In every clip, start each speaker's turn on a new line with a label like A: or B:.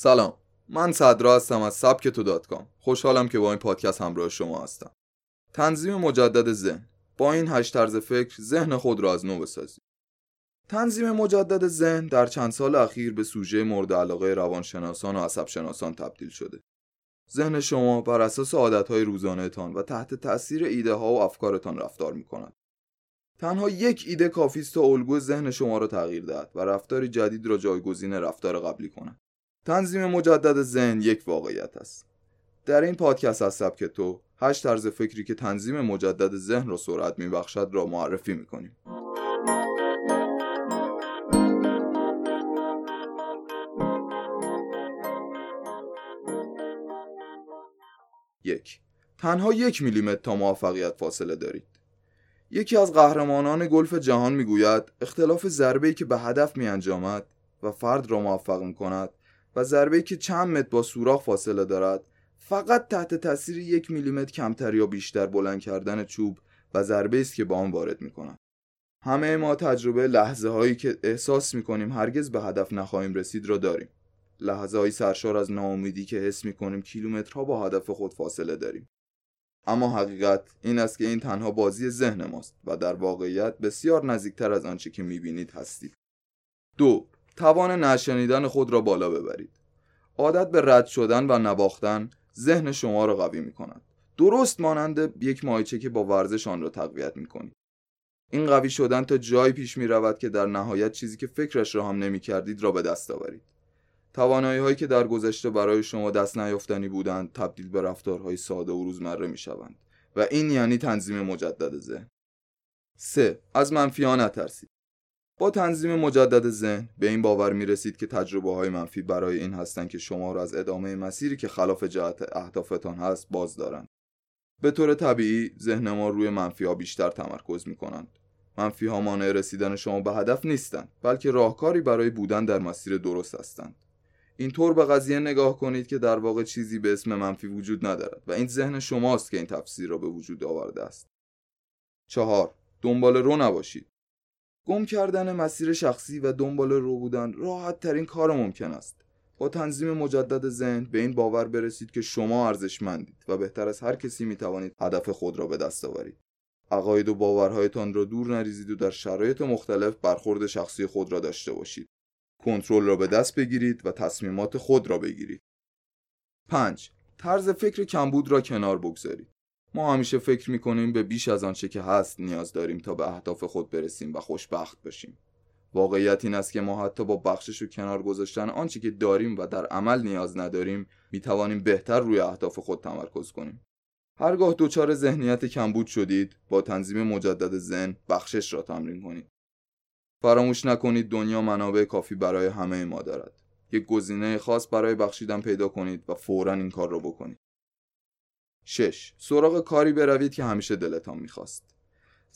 A: سلام. من صدرا هستم از سبک تو دات کام. خوشحالم که با این پادکست همراه شما هستم. تنظیم مجدد ذهن. با این هشت طرز فکر ذهن خود را از نو بسازید تنظیم مجدد ذهن در چند سال اخیر به سوژه مورد علاقه روانشناسان و عصب شناسان تبدیل شده. ذهن شما بر اساس عادتهای روزانهتان و تحت تأثیر ایده ها و افکارتان رفتار می کند. تنها یک ایده کافی است تا الگوی ذهن شما را تغییر دهد و رفتاری جدید را جایگزین رفتار قبلی کند. تنظیم مجدد ذهن یک واقعیت است. در این پادکست از سبک تو هشت طرز فکری که تنظیم مجدد ذهن را سرعت میبخشد را معرفی می‌کنیم. یک تنها یک میلیمتر تا موفقیت فاصله دارید یکی از قهرمانان گلف جهان می‌گوید اختلاف ضربه‌ای که به هدف میانجامد و فرد را موفق می‌کند و ضربه‌ای که چند متر با سوراخ فاصله دارد. فقط تحت تاثیر یک میلیمتر کمتر یا بیشتر بلند کردن چوب و ضربه است که با آن وارد می‌کند همه ما تجربه لحظه هایی که احساس می‌کنیم هرگز به هدف نخواهیم رسید را داریم. لحظه های سرشار از ناامیدی که حس می‌کنیم کیلومترها با هدف خود فاصله داریم. اما حقیقت این است که این تنها بازی ذهن ماست و در واقعیت بسیار نزدیکتر از آنچه که می‌بینید هستید. دو توان نشنیدن خود را بالا ببرید. عادت به رد شدن و نواختن ذهن شما را قوی می کند درست مانند یک مایچه که با ورزش آن را تقویت می کنید این قوی شدن تا جایی پیش می رود که در نهایت چیزی که فکرش را هم نمی کردید را به دست آورید. توانایی هایی که در گذشته برای شما دست نیافتنی بودند تبدیل به رفتارهای ساده و روزمره می شوند و این یعنی تنظیم مجدد ذهن. 3. از منفی ها نترسید. با تنظیم مجدد ذهن به این باور می رسید که تجربه های منفی برای این هستند که شما را از ادامه مسیری که خلاف جهت اهدافتان هست باز دارند به طور طبیعی ذهن ما روی منفی ها بیشتر تمرکز می کنند منفی ها مانع رسیدن شما به هدف نیستند بلکه راهکاری برای بودن در مسیر درست هستند اینطور به قضیه نگاه کنید که در واقع چیزی به اسم منفی وجود ندارد و این ذهن شماست که این تفسیر را به وجود آورده است. چهار دنبال رو نباشید. گم کردن مسیر شخصی و دنبال رو بودن راحت ترین کار ممکن است. با تنظیم مجدد ذهن به این باور برسید که شما ارزشمندید و بهتر از هر کسی می توانید هدف خود را به دست آورید. عقاید و باورهایتان را دور نریزید و در شرایط مختلف برخورد شخصی خود را داشته باشید. کنترل را به دست بگیرید و تصمیمات خود را بگیرید. 5. طرز فکر کمبود را کنار بگذارید. ما همیشه فکر می‌کنیم به بیش از آنچه که هست نیاز داریم تا به اهداف خود برسیم و خوشبخت باشیم. واقعیت این است که ما حتی با بخشش و کنار گذاشتن آنچه که داریم و در عمل نیاز نداریم می توانیم بهتر روی اهداف خود تمرکز کنیم. هرگاه دچار ذهنیت کمبود شدید با تنظیم مجدد ذهن بخشش را تمرین کنید. فراموش نکنید دنیا منابع کافی برای همه ما دارد. یک گزینه خاص برای بخشیدن پیدا کنید و فورا این کار را بکنید. 6. سراغ کاری بروید که همیشه دلتان می‌خواست.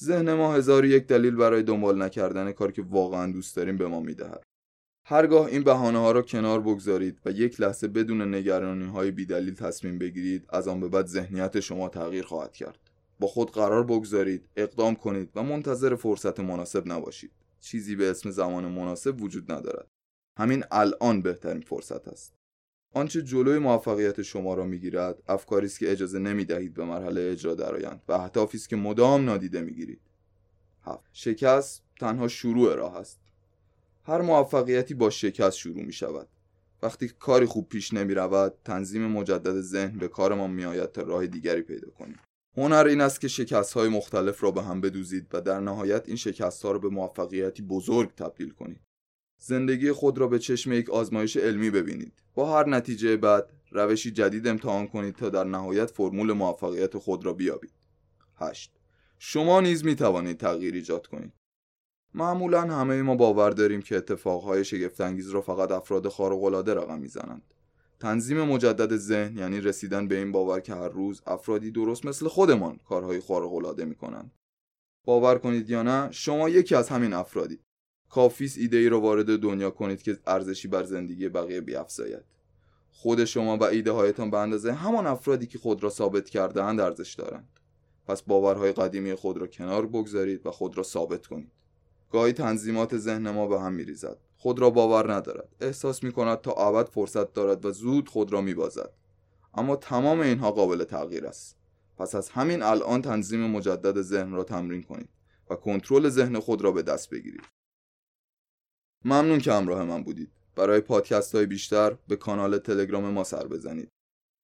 A: ذهن ما هزار یک دلیل برای دنبال نکردن کاری که واقعا دوست داریم به ما می‌دهد. هرگاه این بهانه ها را کنار بگذارید و یک لحظه بدون نگرانی های بیدلیل تصمیم بگیرید از آن به بعد ذهنیت شما تغییر خواهد کرد. با خود قرار بگذارید، اقدام کنید و منتظر فرصت مناسب نباشید. چیزی به اسم زمان مناسب وجود ندارد همین الان بهترین فرصت است آنچه جلوی موفقیت شما را می‌گیرد افکاری است که اجازه نمی‌دهید به مرحله اجرا درآیند و اهدافی است که مدام نادیده می‌گیرید. هفت. شکست تنها شروع راه است. هر موفقیتی با شکست شروع می شود وقتی کاری خوب پیش نمی رود تنظیم مجدد ذهن به کار ما می آید تا راه دیگری پیدا کنیم. هنر این است که شکست های مختلف را به هم بدوزید و در نهایت این شکست ها را به موفقیتی بزرگ تبدیل کنید. زندگی خود را به چشم یک آزمایش علمی ببینید. با هر نتیجه بعد روشی جدید امتحان کنید تا در نهایت فرمول موفقیت خود را بیابید. 8. شما نیز می توانید تغییر ایجاد کنید. معمولا همه ما باور داریم که اتفاقهای شگفتانگیز را فقط افراد خارق‌العاده رقم می‌زنند. تنظیم مجدد ذهن یعنی رسیدن به این باور که هر روز افرادی درست مثل خودمان کارهای خارق العاده می‌کنند باور کنید یا نه شما یکی از همین افرادی کافیست ایده ای رو وارد دنیا کنید که ارزشی بر زندگی بقیه بیافزاید. خود شما و ایده هایتان به اندازه همان افرادی که خود را ثابت کرده اند ارزش دارند. پس باورهای قدیمی خود را کنار بگذارید و خود را ثابت کنید. گاهی تنظیمات ذهن ما به هم میریزد. خود را باور ندارد. احساس می کند تا ابد فرصت دارد و زود خود را می بازد. اما تمام اینها قابل تغییر است. پس از همین الان تنظیم مجدد ذهن را تمرین کنید و کنترل ذهن خود را به دست بگیرید. ممنون که همراه من بودید. برای پادکست های بیشتر به کانال تلگرام ما سر بزنید.